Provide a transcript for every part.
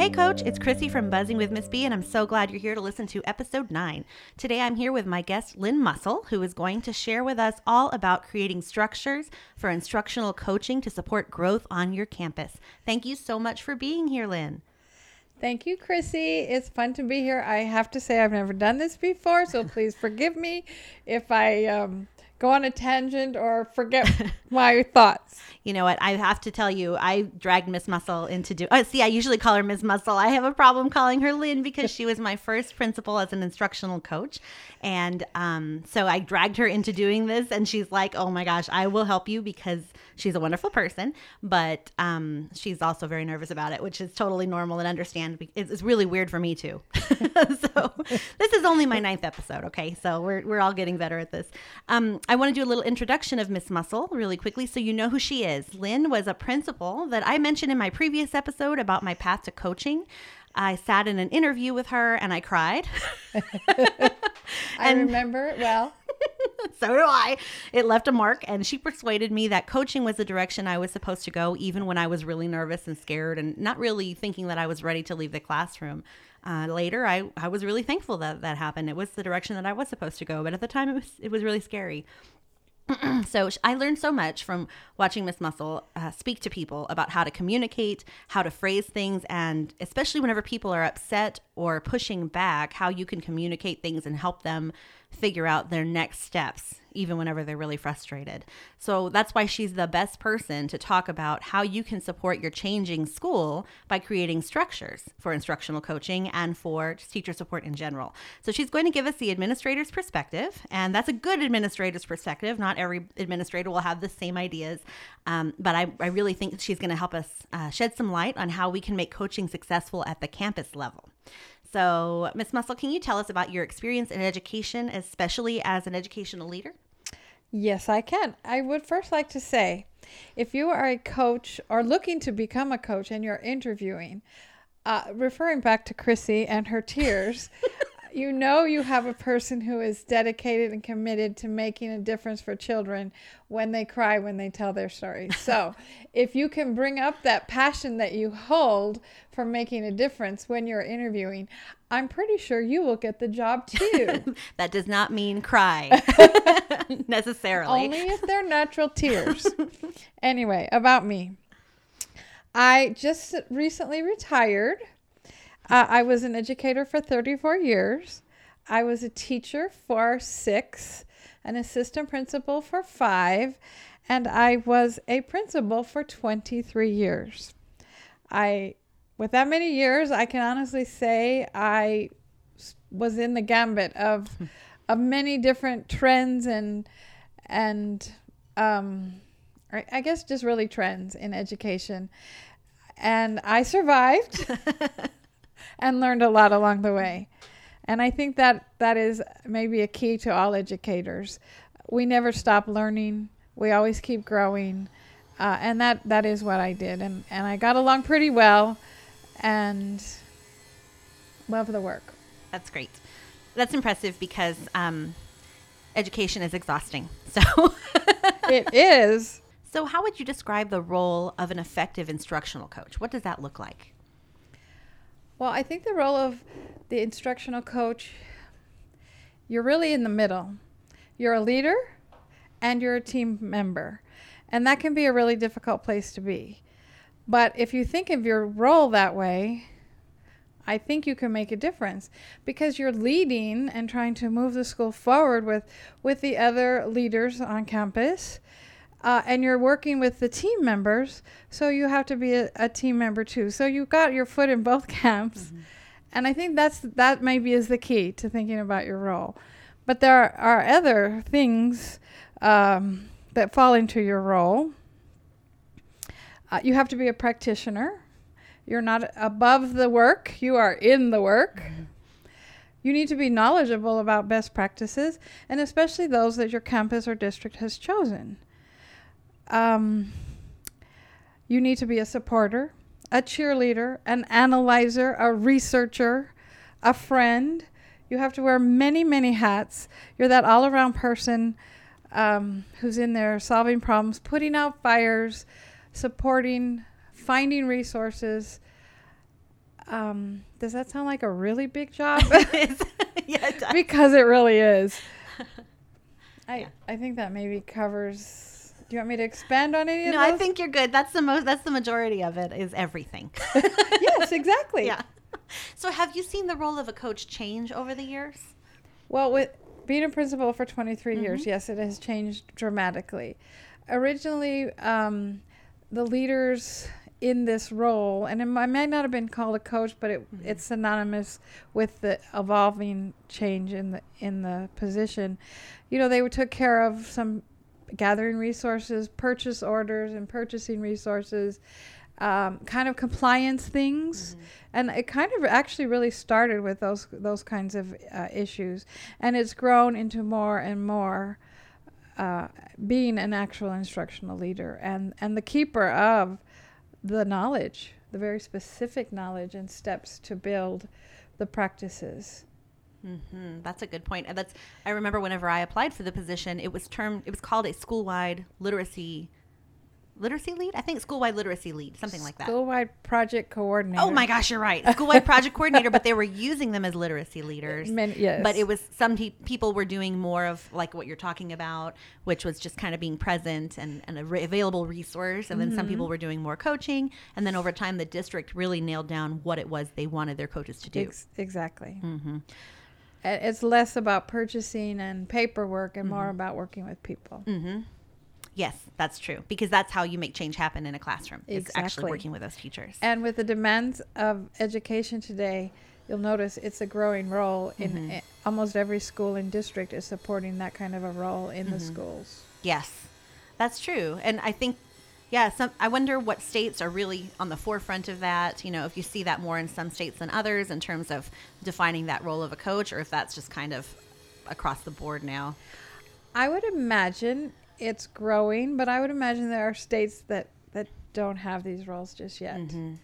Hey, Coach, it's Chrissy from Buzzing with Miss B, and I'm so glad you're here to listen to episode nine. Today, I'm here with my guest, Lynn Muscle, who is going to share with us all about creating structures for instructional coaching to support growth on your campus. Thank you so much for being here, Lynn. Thank you, Chrissy. It's fun to be here. I have to say, I've never done this before, so please forgive me if I um, go on a tangent or forget my thoughts. You know what? I have to tell you, I dragged Miss Muscle into do. Oh, see, I usually call her Miss Muscle. I have a problem calling her Lynn because she was my first principal as an instructional coach, and um, so I dragged her into doing this. And she's like, "Oh my gosh, I will help you because she's a wonderful person, but um, she's also very nervous about it, which is totally normal and understand. It's, it's really weird for me too. so this is only my ninth episode. Okay, so we're we're all getting better at this. Um, I want to do a little introduction of Miss Muscle really quickly so you know who she is. Lynn was a principal that I mentioned in my previous episode about my path to coaching. I sat in an interview with her and I cried. I remember it well. so do I. It left a mark, and she persuaded me that coaching was the direction I was supposed to go, even when I was really nervous and scared and not really thinking that I was ready to leave the classroom. Uh, later, I, I was really thankful that that happened. It was the direction that I was supposed to go, but at the time, it was it was really scary. so I learned so much from watching Miss Muscle uh, speak to people about how to communicate, how to phrase things, and especially whenever people are upset or pushing back, how you can communicate things and help them figure out their next steps, even whenever they're really frustrated. So that's why she's the best person to talk about how you can support your changing school by creating structures for instructional coaching and for teacher support in general. So she's going to give us the administrator's perspective, and that's a good administrator's perspective. Not every administrator will have the same ideas, um, but I, I, really think she's going to help us uh, shed some light on how we can make coaching successful at the campus level. So, Ms. Muscle, can you tell us about your experience in education, especially as an educational leader? Yes, I can. I would first like to say if you are a coach or looking to become a coach and you're interviewing, uh, referring back to Chrissy and her tears, you know you have a person who is dedicated and committed to making a difference for children when they cry when they tell their stories. So, if you can bring up that passion that you hold for making a difference when you're interviewing, I'm pretty sure you will get the job too. that does not mean cry necessarily. Only if they're natural tears. anyway, about me. I just recently retired uh, I was an educator for 34 years. I was a teacher for six, an assistant principal for five, and I was a principal for 23 years. I, with that many years, I can honestly say I was in the gambit of, of many different trends and, and, um, I guess just really trends in education. And I survived. and learned a lot along the way. And I think that that is maybe a key to all educators. We never stop learning. We always keep growing. Uh, and that, that is what I did. And, and I got along pretty well and love the work. That's great. That's impressive because um, education is exhausting. So it is. So, how would you describe the role of an effective instructional coach? What does that look like? Well, I think the role of the instructional coach, you're really in the middle. You're a leader and you're a team member. And that can be a really difficult place to be. But if you think of your role that way, I think you can make a difference because you're leading and trying to move the school forward with, with the other leaders on campus uh, and you're working with the team members, so you have to be a, a team member too. So you've got your foot in both camps, mm-hmm. and I think that's that maybe is the key to thinking about your role. But there are, other things um, that fall into your role. Uh, you have to be a practitioner. You're not above the work; you are in the work. Mm-hmm. You need to be knowledgeable about best practices, and especially those that your campus or district has chosen. Um, you need to be a supporter, a cheerleader, an analyzer, a researcher, a friend. You have to wear many, many hats. You're that all around person um, who's in there solving problems, putting out fires, supporting, finding resources. Um, does that sound like a really big job? yeah, it does. because it really is. I Yeah. I think that maybe covers. Do you want me to expand on any of No. I think you're good. That's the most. That's the majority of it. Is everything. yes, exactly. yeah. So, have you seen the role of a coach change over the years? Well, with being a principal for 23 Mm-hmm. years, yes, it has changed dramatically. Originally, um, the leaders in this role, and it might not have been called a coach, but it, Mm-hmm. it's synonymous with the evolving change in the in the position. You know, they took care of some gathering resources, purchase orders, and purchasing resources. Um, kind of compliance things, and it kind of actually really started with those those kinds of uh, issues, and it's grown into more and more uh, being an actual instructional leader and and the keeper of the knowledge, the very specific knowledge and steps to build the practices. Hmm That's a good point. And that's. I remember whenever I applied for the position, it was termed. It was called a school-wide literacy. Literacy lead, I think school-wide literacy lead, something like that. School-wide project coordinator. Oh my gosh, you're right. School-wide project coordinator, but they were using them as literacy leaders. Many- yes. But it was some pe- people were doing more of like what you're talking about, which was just kind of being present and, and a re- available resource. And then some people Mm-hmm. were doing more coaching. And then over time, the district really nailed down what it was they wanted their coaches to do. Ex- exactly. hmm A- It's less about purchasing and paperwork and Mm-hmm. more about working with people. hmm Yes, that's true because that's how you make change happen in a classroom. It's actually working with those teachers. And with the demands of education today, you'll notice it's a growing role in Mm-hmm. i- almost every school and district is supporting that kind of a role in Mm-hmm. the schools. Yes, that's true. And I think, yeah, some. I wonder what states are really on the forefront of that. You know, if you see that more in some states than others in terms of defining that role of a coach, or if that's just kind of across the board now. I would imagine it's growing, but I would imagine there are states that that don't have these roles just yet. hmm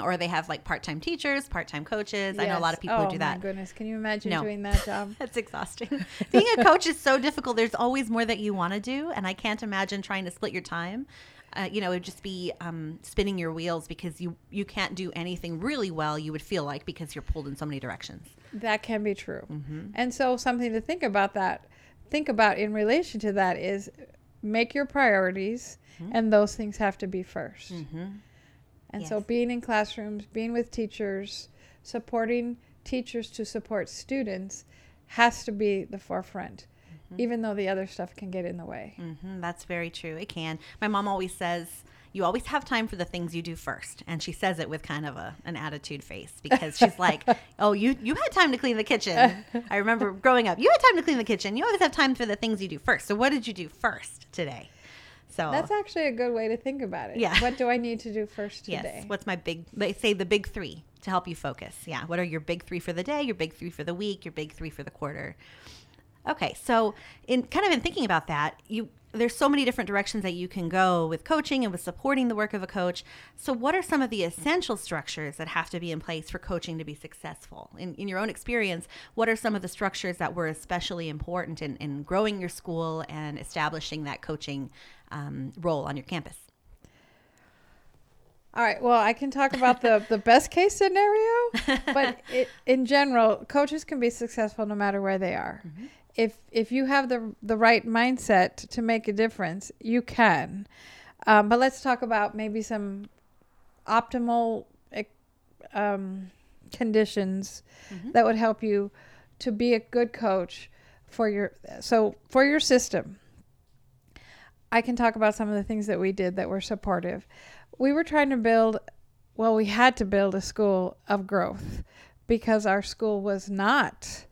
Or they have like part-time teachers, part-time coaches. I know a lot of people oh, who do that. Oh my goodness, can you imagine No. doing that job? That's exhausting. Being a coach is so difficult. There's always more that you want to do, and I can't imagine trying to split your time. Uh, you know, it would just be um, spinning your wheels because you you can't do anything really well. You would feel like because you're pulled in so many directions. That can be true. Mm-hmm. And so something to think about that, think about in relation to that is make your priorities and those things have to be 1st Mm-hmm. And so being in classrooms, being with teachers, supporting teachers to support students has to be the forefront, even though the other stuff can get in the way. hmm that's very true. It can. My mom always says, "You always have time for the things you do first. and she says it with kind of a an attitude face because she's like, "Oh, you you had time to clean the kitchen." I remember growing up, you had time to clean the kitchen. You always have time for the things you do first. So what did you do first today? So That's actually a good way to think about it. Yeah. What do I need to do first today? yes, what's my big? They say the big three to help you focus. Yeah, what are your big three for the day? Your big three for the week? Your big three for the quarter? Okay, so in kind of in thinking about that, you there's so many different directions that you can go with coaching and with supporting the work of a coach. So what are some of the essential structures that have to be in place for coaching to be successful? In, in your own experience, what are some of the structures that were especially important in, in growing your school and establishing that coaching um, role on your campus? All right. Well, I can talk about the, the best case scenario, but it, in general, coaches can be successful no matter where they are. If if you have the the right mindset to make a difference, you can. Um, but let's talk about maybe some optimal um, conditions that would help you to be a good coach for your so for your system. I can talk about some of the things that we did that were supportive. We were trying to build, well, we had to build a school of growth because our school was not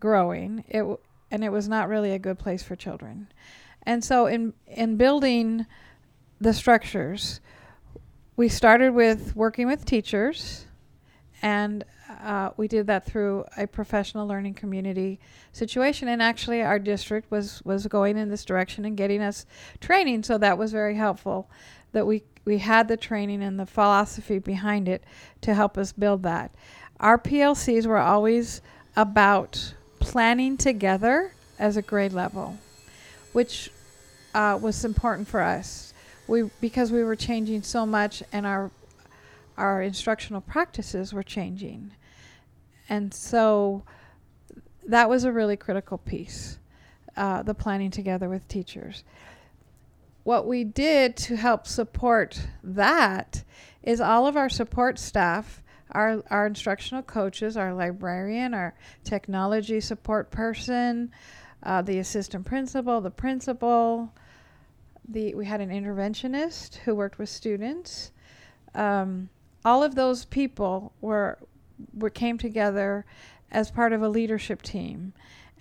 growing. It and it was not really a good place for children. And so in in building the structures, we started with working with teachers and uh, we did that through a professional learning community situation, and actually, our district was was going in this direction and getting us training, so that was very helpful. That we we had the training and the philosophy behind it to help us build that. Our PLCs were always about planning together as a grade level, which uh, was important for us. We because we were changing so much, and our our instructional practices were changing, and so that was a really critical piece. Uh, the planning together with teachers. What we did to help support that is all of our support staff our, our instructional coaches, our librarian, our technology support person, uh, the assistant principal, the principal. The, we had an interventionist who worked with students. Um, all of those people were, were came together as part of a leadership team.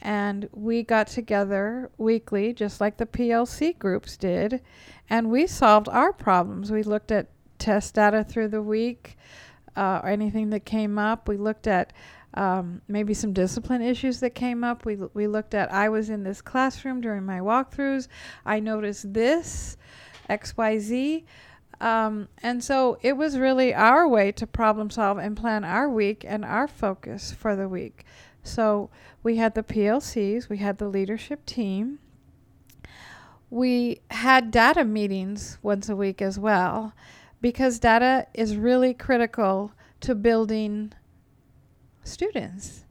And we got together weekly, just like the PLC groups did, and we solved our problems. We looked at test data through the week uh, or anything that came up. We looked at um, maybe some discipline issues that came up. We, we looked at, I was in this classroom during my walkthroughs. I noticed this, XYZ. Um, and so it was really our way to problem solve and plan our week and our focus for the week. So we had the PLCs, we had the leadership team. We had data meetings once a week as well because data is really critical to building students.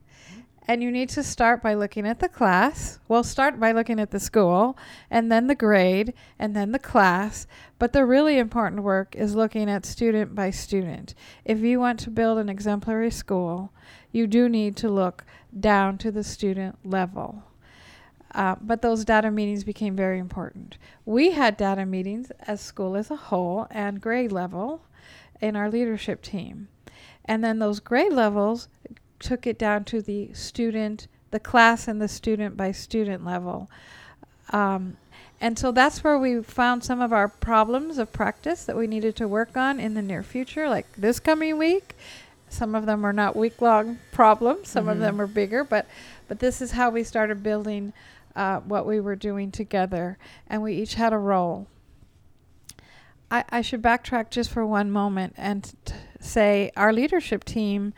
And you need to start by looking at the class. Well, start by looking at the school, and then the grade, and then the class. But the really important work is looking at student by student. If you want to build an exemplary school, you do need to look down to the student level. Uh, but those data meetings became very important. We had data meetings as school as a whole and grade level in our leadership team. And then those grade levels took it down to the student, the class, and the student by student level. Um, and so that's where we found some of our problems of practice that we needed to work on in the near future, like this coming week. Some of them are not week long problems, some mm-hmm. of them are bigger, but, but this is how we started building uh, what we were doing together, and we each had a role. I, I should backtrack just for one moment and t- say our leadership team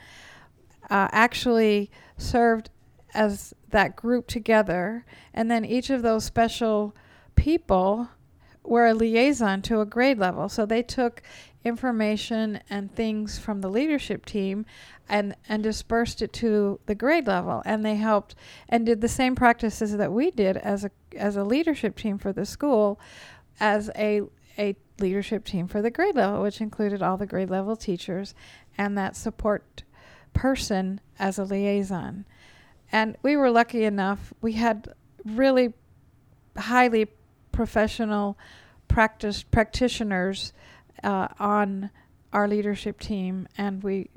uh, actually served as that group together, and then each of those special people were a liaison to a grade level. So they took information and things from the leadership team and and dispersed it to the grade level. And they helped and did the same practices that we did as a as a leadership team for the school as a a leadership team for the grade level which included all the grade level teachers and that support person as a liaison. And we were lucky enough we had really highly professional practice practitioners uh, on our leadership team, and we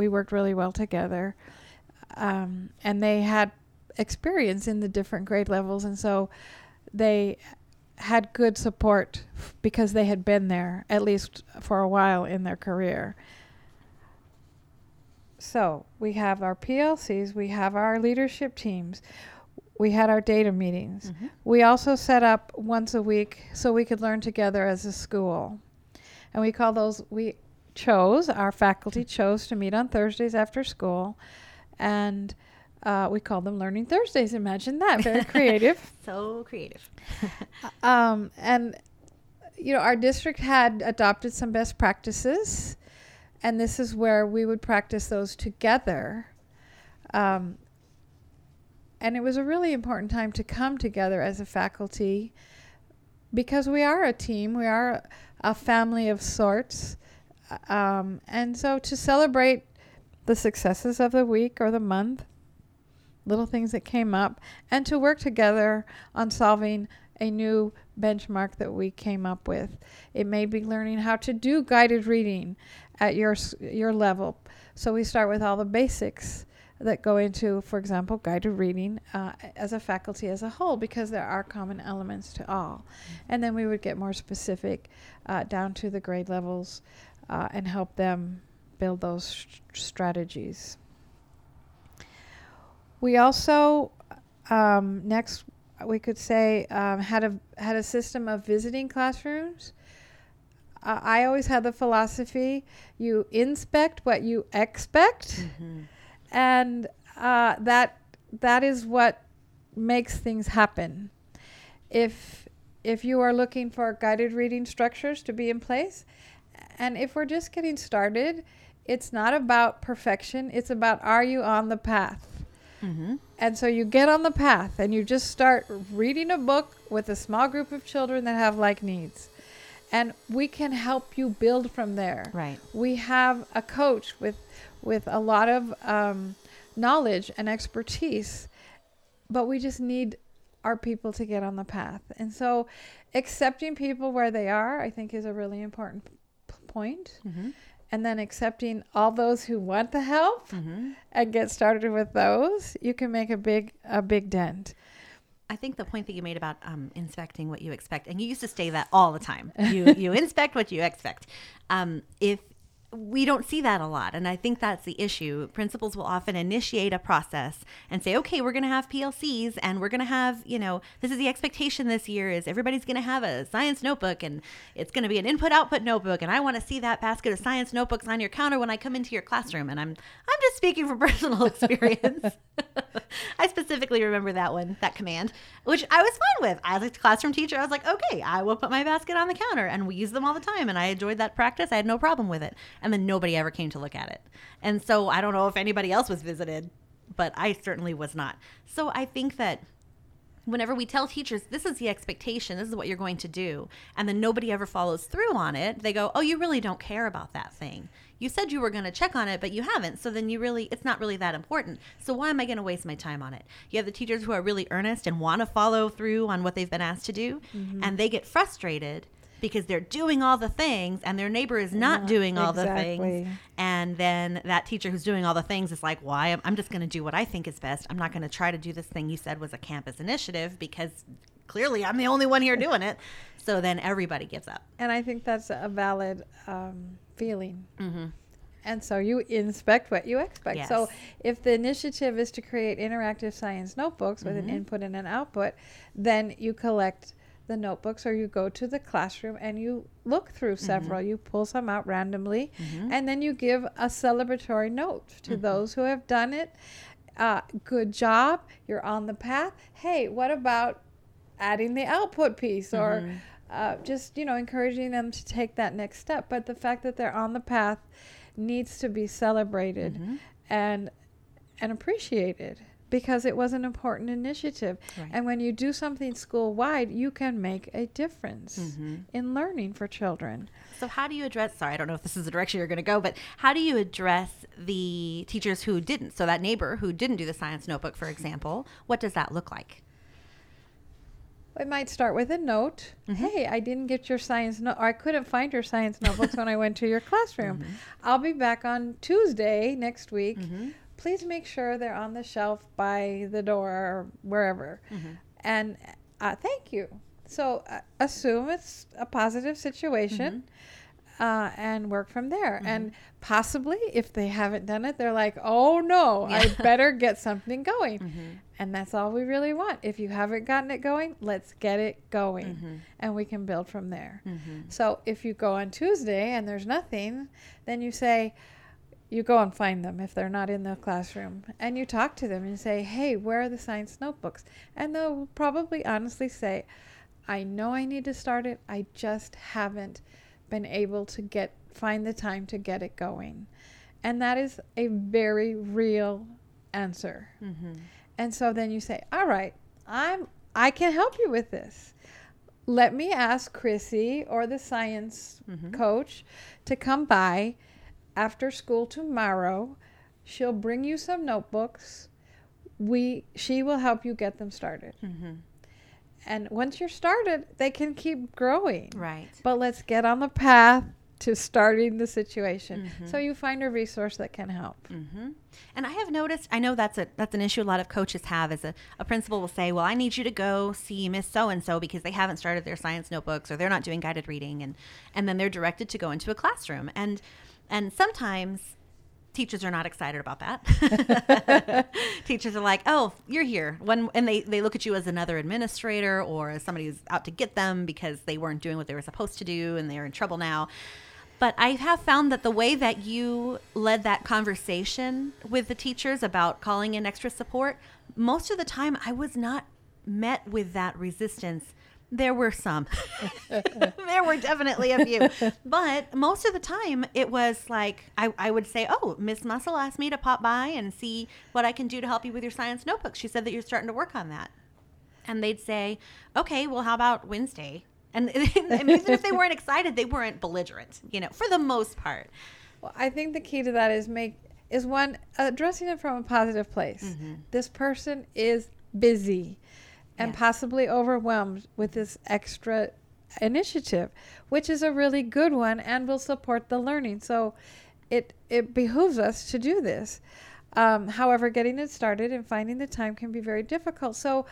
we worked really well together. Um, and they had experience in the different grade levels, and so they had good support f- because they had been there at least for a while in their career. So we have our PLCs, we have our leadership teams, we had our data meetings. Mm-hmm. We also set up once a week so we could learn together as a school and we call those we chose our faculty chose to meet on Thursdays after school, and uh, we called them Learning Thursdays. Imagine that, very creative. so creative. um, and you know, our district had adopted some best practices, and this is where we would practice those together. Um, and it was a really important time to come together as a faculty because we are a team. We are a family of sorts. Um, and so to celebrate the successes of the week or the month, little things that came up, and to work together on solving a new benchmark that we came up with. It may be learning how to do guided reading at your your level. So we start with all the basics that go into, for example, guided reading uh, as a faculty as a whole, because there are common elements to all. Mm-hmm. And then we would get more specific uh, down to the grade levels uh, and help them build those strategies. We also um, next we could say um, had a had a system of visiting classrooms. Uh, I always had the philosophy: you inspect what you expect, and uh, that that is what makes things happen. If if you are looking for guided reading structures to be in place, and if we're just getting started, it's not about perfection. It's about are you on the path? Mm-hmm. And so you get on the path and you just start reading a book with a small group of children that have like needs. And we can help you build from there. Right. We have a coach with with a lot of um, knowledge and expertise, but we just need our people to get on the path. And so accepting people where they are, I think, is a really important point. Mm-hmm. And then accepting all those who want the help Mm-hmm. and get started with those, you can make a big a big dent. I think the point that you made about um, inspecting what you expect, and you used to say that all the time. You you inspect what you expect. Um, if we don't see that a lot, and I think that's the issue. Principals will often initiate a process and say, "Okay, we're going to have PLCs, and we're going to have, you know, this is the expectation this year is everybody's going to have a science notebook, and it's going to be an input-output notebook, and I want to see that basket of science notebooks on your counter when I come into your classroom." And I'm I'm just speaking from personal experience. I specifically remember that one, that command, which I was fine with. As a classroom teacher, I was like, okay, I will put my basket on the counter. And we use them all the time. And I enjoyed that practice. I had no problem with it. And then nobody ever came to look at it. And so I don't know if anybody else was visited, but I certainly was not. So I think that whenever we tell teachers this is the expectation this is what you're going to do and then nobody ever follows through on it they go oh you really don't care about that thing you said you were going to check on it but you haven't so then you really it's not really that important so why am i going to waste my time on it you have the teachers who are really earnest and want to follow through on what they've been asked to do mm-hmm. and they get frustrated because they're doing all the things and their neighbor is not doing all the things and then that teacher who's doing all the things is like, why? I'm, I'm just going to do what I think is best. I'm not going to try to do this thing you said was a campus initiative because clearly I'm the only one here doing it. So then everybody gives up. And I think that's a valid um, feeling. Mm-hmm. And so you inspect what you expect. So if the initiative is to create interactive science notebooks with an input and an output, then you collect the notebooks or you go to the classroom and you look through mm-hmm. several. You pull some out randomly mm-hmm. and then you give a celebratory note to mm-hmm. those who have done it. Uh, good job. You're on the path. Hey, what about adding the output piece or uh, just you know encouraging them to take that next step but the fact that they're on the path needs to be celebrated and and appreciated because it was an important initiative Right. and when you do something school wide you can make a difference Mm-hmm. in learning for children So how do you address? Sorry, I don't know if this is the direction you're going to go, but how do you address the teachers who didn't? So that neighbor who didn't do the science notebook, for example, what does that look like? it might start with a note mm-hmm. hey i didn't get your science note or i couldn't find your science notebooks when i went to your classroom mm-hmm. i'll be back on tuesday next week mm-hmm. Please make sure they're on the shelf by the door or wherever. And uh, thank you. So uh, assume it's a positive situation uh, and work from there. And possibly if they haven't done it they're like oh no i better get something going. And that's all we really want. If you haven't gotten it going let's get it going. And we can build from there. So if you go on tuesday and there's nothing then you say you go and find them if they're not in the classroom. And you talk to them and say hey where are the science notebooks? And they'll probably honestly say i know i need to start it. I just haven't been able to get find the time to get it going. And that is a very real answer. Mm-hmm. And so then you say all right i'm i can help you with this. Let me ask chrissy or the science mm-hmm. coach to come by after school tomorrow she'll bring you some notebooks we she will help you get them started and once you're started they can keep growing Right. but let's get on the path to starting the situation so you find a resource that can help hmm And I have noticed. I know that's a that's an issue a lot of coaches have. Is a, a principal will say, "Well, I need you to go see Miss So and So because they haven't started their science notebooks or they're not doing guided reading," and and then they're directed to go into a classroom. And and sometimes teachers are not excited about that. teachers are like, "Oh, you're here." When and they they look at you as another administrator or as somebody who's out to get them because they weren't doing what they were supposed to do and they're in trouble now. But I have found that the way that you led that conversation with the teachers about calling in extra support, most of the time I was not met with that resistance. There were some. there were definitely a few. But most of the time, it was like I, I would say, Oh, Miss Muscle asked me to pop by and see what I can do to help you with your science notebook. She said that you're starting to work on that. And they'd say, Okay, well, how about Wednesday? And, and even if they weren't excited, they weren't belligerent, you know, for the most part. Well, I think the key to that is make is one addressing it from a positive place. Mm-hmm. This person is busy and possibly overwhelmed with this extra initiative, which is a really good one and will support the learning. So it it behooves us to do this. Um, however, getting it started and finding the time can be very difficult. So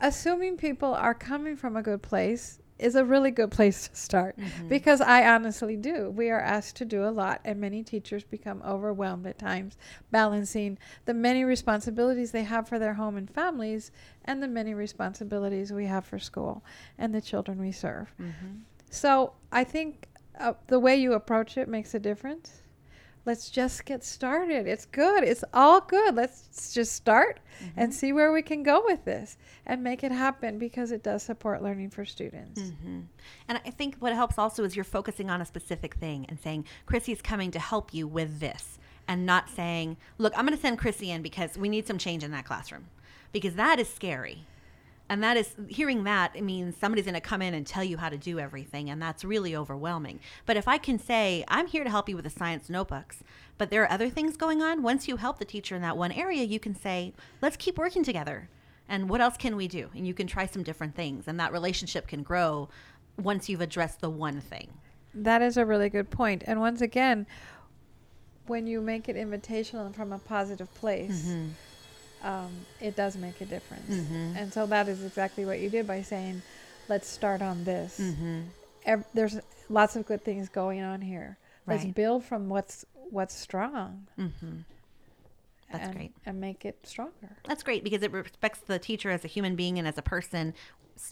assuming people are coming from a good place is a really good place to start because I honestly do. We are asked to do a lot, and many teachers become overwhelmed at times balancing the many responsibilities they have for their home and families and the many responsibilities we have for school and the children we serve. So I think uh, the way you approach it makes a difference. Let's just get started. It's good. It's all good. Let's just start and mm-hmm. see where we can go with this and make it happen because it does support learning for students. Mm-hmm. And I think what helps also is you're focusing on a specific thing and saying, Chrissy's coming to help you with this, and not saying, look, I'm going to send Chrissy in because we need some change in that classroom. Because that is scary. And that is hearing that it means somebody's going to come in and tell you how to do everything, and that's really overwhelming. But if I can say, I'm here to help you with the science notebooks, but there are other things going on, once you help the teacher in that one area, you can say, let's keep working together. And what else can we do? And you can try some different things, and that relationship can grow once you've addressed the one thing. That is a really good point. And once again, when you make it invitational and from a positive place, mm-hmm. Um, it does make a difference. And so that is exactly what you did by saying, let's start on this. Ev- there's lots of good things going on here. Let's build from what's what's strong Mm-hmm. That's and, great. and make it stronger. That's great because it respects the teacher as a human being and as a person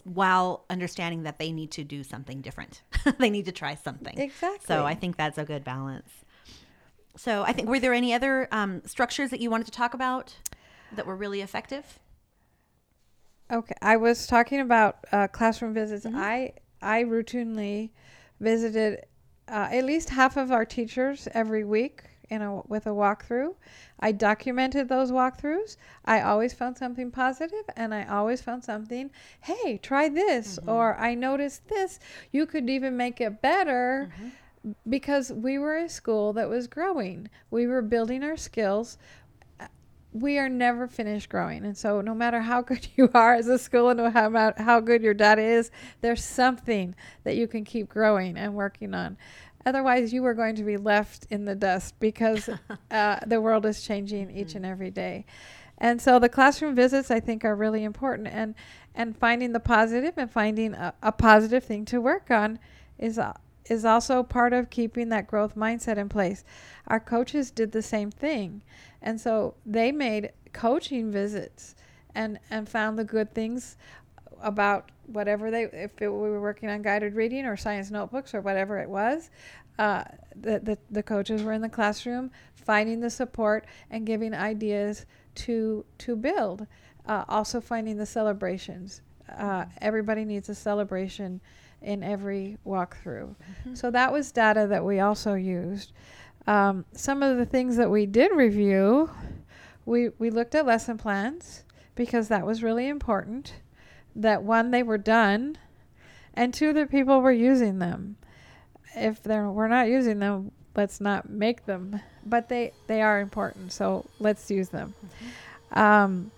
while understanding that they need to do something different. they need to try something. Exactly. So I think that's a good balance. So I think, were there any other um, structures that you wanted to talk about that were really effective? Okay, I was talking about uh, classroom visits. Mm-hmm. I I routinely visited uh, at least half of our teachers every week in a with a walkthrough. I documented those walkthroughs. I always found something positive, and I always found something. Hey, try this, Mm-hmm. or I noticed this. You could even make it better. Mm-hmm. Because we were a school that was growing, we were building our skills we are never finished growing. And so, no matter how good you are as a school and how, how good your data is, there's something that you can keep growing and working on. Otherwise, you are going to be left in the dust because uh, the world is changing each and every day. And so, the classroom visits I think are really important, and and finding the positive and finding a, a positive thing to work on is is also part of keeping that growth mindset in place. Our coaches did the same thing. And so they made coaching visits and, and found the good things about whatever they, if it, we were working on guided reading or science notebooks or whatever it was, uh, the, the, the coaches were in the classroom finding the support and giving ideas to, to build. Uh, also finding the celebrations. Uh, everybody needs a celebration in every walkthrough. So that was data that we also used. Um, some of the things that we did review, we, we looked at lesson plans because that was really important. That one, they were done, and two, that people were using them. If they're we're not using them, let's not make them. But they they are important, so let's use them. Um,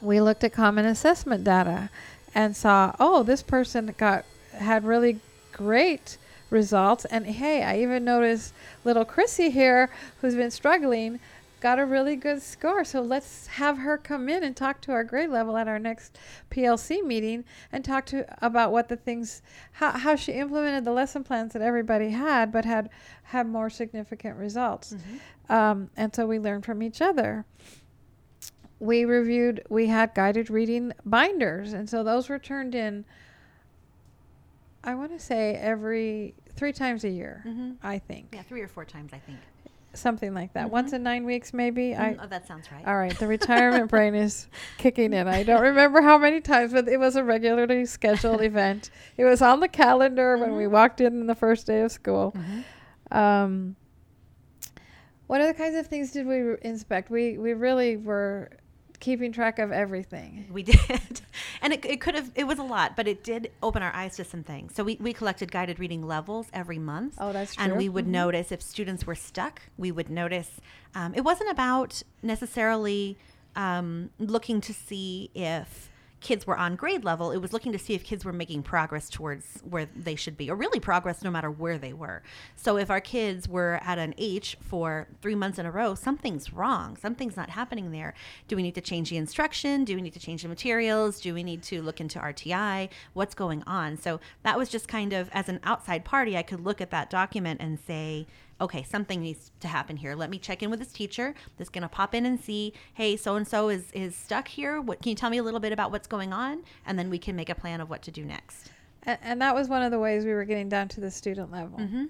we looked at common assessment data and saw, oh, this person got had really great results. And hey, I even noticed little Chrissy here, who's been struggling, got a really good score. So let's have her come in and talk to our grade level at our next PLC meeting and talk to about what the things how, how she implemented the lesson plans that everybody had, but had had more significant results. Mm-hmm. Um, and so we learned from each other. We reviewed. We had guided reading binders, and so those were turned in. I want to say every three times a year. Mm-hmm. I think Yeah, three or four times, I think. something like that. Mhm. Once in nine weeks, maybe. I Mm, oh, that sounds right. all right. The retirement brain is kicking in. I don't remember how many times, but it was a regularly scheduled event. It was on the calendar when we Mhm. walked in the first day of school. Mhm. Um, what other kinds of things did we re- inspect? We we really were keeping track of everything. We did. And it, it could have, it was a lot, but it did open our eyes to some things. So we, we collected guided reading levels every month. Oh, that's true. And we would Mhm. notice if students were stuck, we would notice. Um, it wasn't about necessarily um, looking to see if kids were on grade level. It was looking to see if kids were making progress towards where they should be, or really progress no matter where they were. So if our kids were at an H for three months in a row, something's wrong. Something's not happening there. Do we need to change the instruction? Do we need to change the materials? Do we need to look into RTI? What's going on? So that was just kind of as an outside party, I could look at that document and say, okay, something needs to happen here. Let me check in with this teacher. That's going to pop in and see, hey, so and so is is stuck here. What can you tell me a little bit about what's going on? And then we can make a plan of what to do next. And, and that was one of the ways we were getting down to the student level. Mm-hmm.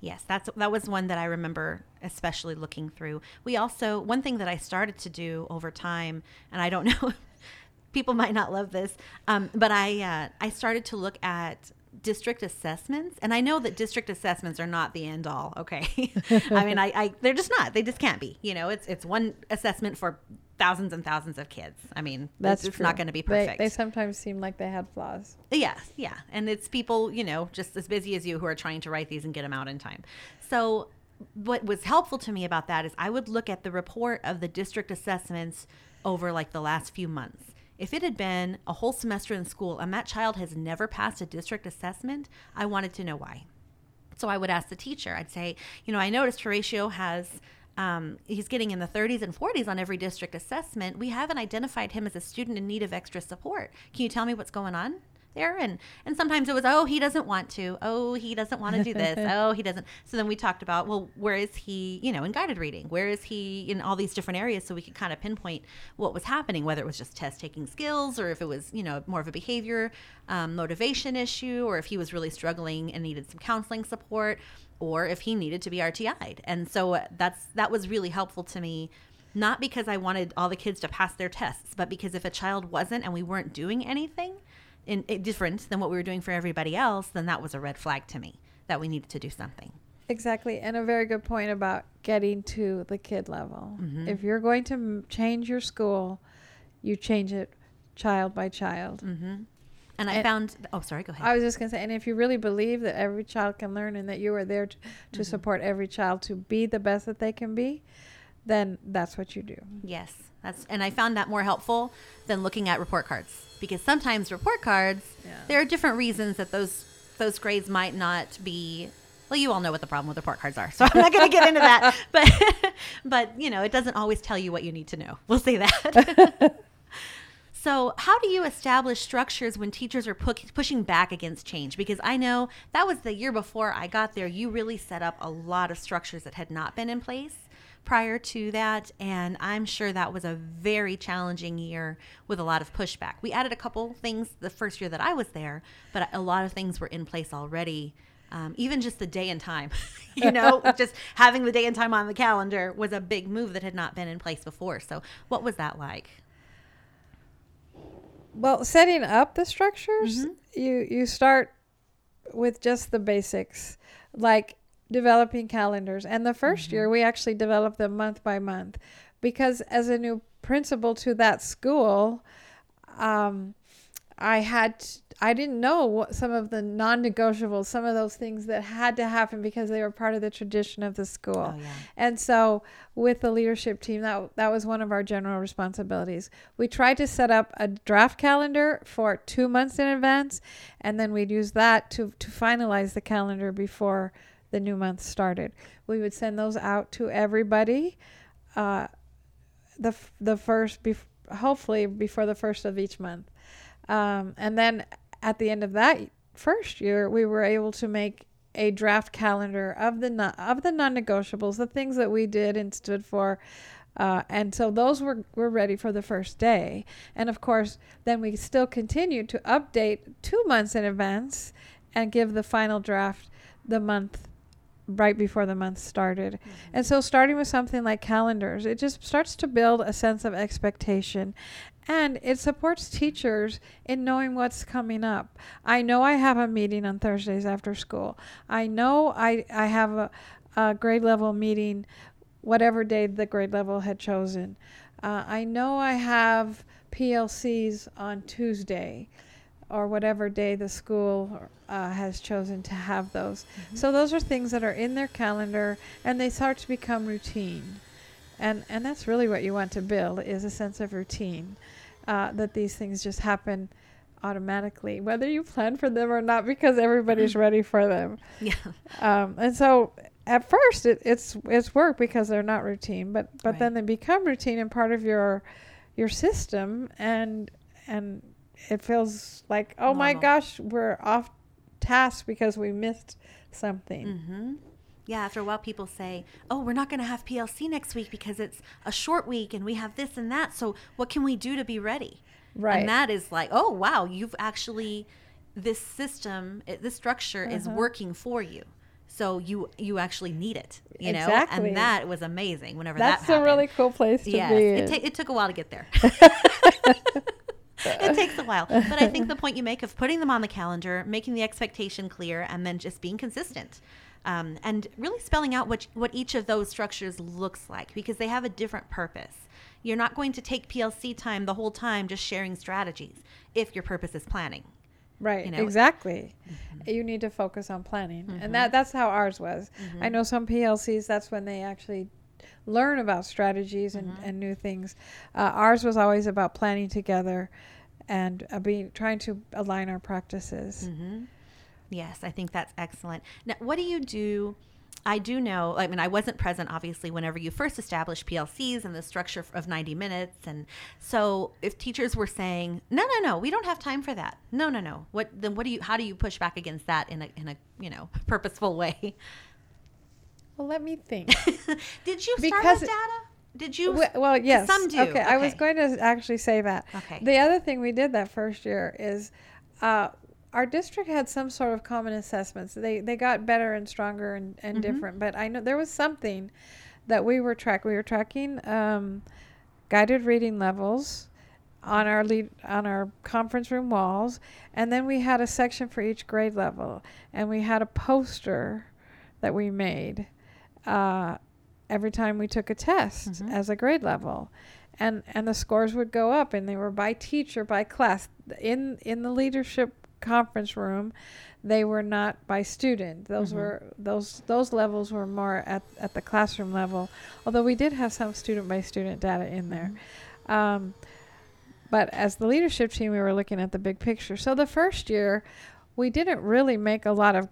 Yes, that's that was one that I remember especially looking through. We also one thing that I started to do over time, and I don't know, people might not love this, um, but I uh, I started to look at district assessments, and I know that district assessments are not the end all. Okay, I mean, I, I they're just not. They just can't be. You know, it's it's one assessment for thousands and thousands of kids. I mean, That's it's, it's not going to be They, perfect. they sometimes seem like they had flaws. Yeah, yeah. And it's people, you know, just as busy as you who are trying to write these and get them out in time. So, what was helpful to me about that is I would look at the report of the district assessments over like the last few months. If it had been a whole semester in school and that child has never passed a district assessment, I wanted to know why. So I would ask the teacher, I'd say, you know, I noticed Horatio has, um, he's getting in the 30s and 40s on every district assessment. We haven't identified him as a student in need of extra support. Can you tell me what's going on? There and and sometimes it was oh he doesn't want to. Oh he doesn't want to do this. Oh he doesn't. So then we talked about well where is he you know in guided reading? Where is he in all these different areas? So we could kind of pinpoint what was happening whether it was just test taking skills or if it was you know more of a behavior um, motivation issue or if he was really struggling and needed some counseling support or if he needed to be RTI'd. And so uh, that's that was really helpful to me not because I wanted all the kids to pass their tests, but because if a child wasn't and we weren't doing anything in, in different than what we were doing for everybody else, then that was a red flag to me that we needed to do something. Exactly. And a very good point about getting to the kid level. Mhm. If you're going to m- change your school, you change it child by child. hmm And I And- found oh sorry, go ahead. I was just going to say, and if you really believe that every child can learn and that you are there to, to Mhm. support every child to be the best that they can be, then that's what you do. Yes, that's and I found that more helpful than looking at report cards because sometimes report cards Yeah. there are different reasons that those those grades might not be well you all know what the problem with report cards are so i'm not going to get into that. But but you know it doesn't always tell you what you need to know. We'll say that. So how do you establish structures when teachers are pu- pushing back against change? Because i know that was the year before i got there you really set up a lot of structures that had not been in place prior to that and i'm sure that was a very challenging year with a lot of pushback. We added a couple things the first year that i was there but a lot of things were in place already um, even just the day and time. You know just having the day and time on the calendar was a big move that had not been in place before. So what was that like? Well, setting up the structures, Mhm. you you start with just the basics, like developing calendars. And the 1st year, we actually developed them month by month, because as a new principal to that school, um, I had I didn't know what some of the non-negotiables, some of those things that had to happen because they were part of the tradition of the school. oh yeah And so, with the leadership team, that that was one of our general responsibilities. We tried to set up a draft calendar for two months in advance, and then we'd use that to to finalize the calendar before the new month started. We would send those out to everybody. uh, the the first, bef- hopefully before the first of each month, um, and then at the end of that first year, we were able to make a draft calendar of the non- of the non-negotiables, the things that we did and stood for. Uh, and so those were, were ready for the first day. And of course, then we still continued to update two months in advance and give the final draft the month right before the month started. Mm-hmm. And so, starting with something like calendars, it just starts to build a sense of expectation and it supports teachers in knowing what's coming up. I know I have a meeting on Thursdays after school. I know I, I have a, a grade level meeting whatever day the grade level had chosen. Uh, I know I have PLCs on Tuesday or whatever day the school uh, has chosen to have those. Mm-hmm. So those are things that are in their calendar and they start to become routine. And, and that's really what you want to build is a sense of routine uh, that these things just happen automatically, whether you plan for them or not, because everybody's ready for them. Yeah. Um, and so at first it, it's it's work because they're not routine, but but Right. then they become routine and part of your your system, and and it feels like oh my gosh, we're off task because we missed something. Mm-hmm. Yeah, after a while, people say, "Oh, we're not going to have PLC next week because it's a short week and we have this and that. So, what can we do to be ready?" Right. And that is like, "Oh, wow, you've actually this system, this structure is Uh-huh. working for you. So you you actually need it, you know." Exactly. And that was amazing. Whenever That's that a really cool place to Yes, be. it, ta- it took a while to get there. it takes a while. But I think the point you make of putting them on the calendar, making the expectation clear, and then just being consistent. Um, and really spelling out what, what each of those structures looks like because they have a different purpose. You're not going to take PLC time the whole time just sharing strategies if your purpose is planning. Right, you know? Mm-hmm. exactly. You need to focus on planning, and that that's how ours was. Mm-hmm. I know some PLCs. That's when they actually learn about strategies and, Mm-hmm. and new things. Uh, ours was always about planning together, and uh, being trying to align our practices. Mm-hmm. Yes, I think that's excellent. Now, what do you do? I do know, I mean, I wasn't present obviously whenever you first established PLCs and the structure of 90 minutes. And so if teachers were saying, no, no, no, we don't have time for that. No, no, no. What, then what do you, how do you push back against that in a, in a, you know, purposeful way? Well, let me think. Did you start with data? Did you? well, well, yes. Some do. Okay, I was going to actually say that. Okay. The other thing we did that first year is uh, our district had some sort of common assessments. They they got better and stronger and, and Mhm. different. But I know there was something that we were track. We were tracking um, guided reading levels on our lead on our conference room walls, and then we had a section for each grade level, and we had a poster that we made. Uh, every time we took a test Mhm. as a grade level. And and the scores would go up and they were by teacher by class. In in the leadership conference room they were not by student. Those Mhm. were those those levels were more at at the classroom level. Although we did have some student by student data in there. Um, but as the leadership team we were looking at the big picture. So the first year we didn't really make a lot of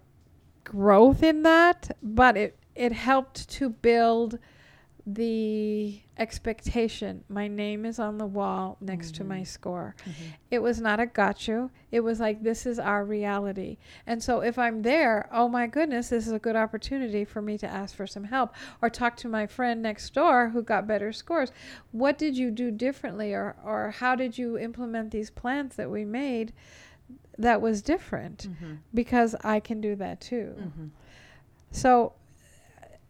growth in that but it it helped to build the expectation my name is on the wall next to my Mhm. score Mhm. it was not a got you it was like this is our reality and so if i'm there oh my goodness this is a good opportunity for me to ask for some help or talk to my friend next door who got better scores what did you do differently or or how did you implement these plans that we made that was different Mhm. because i can do that too Mhm. so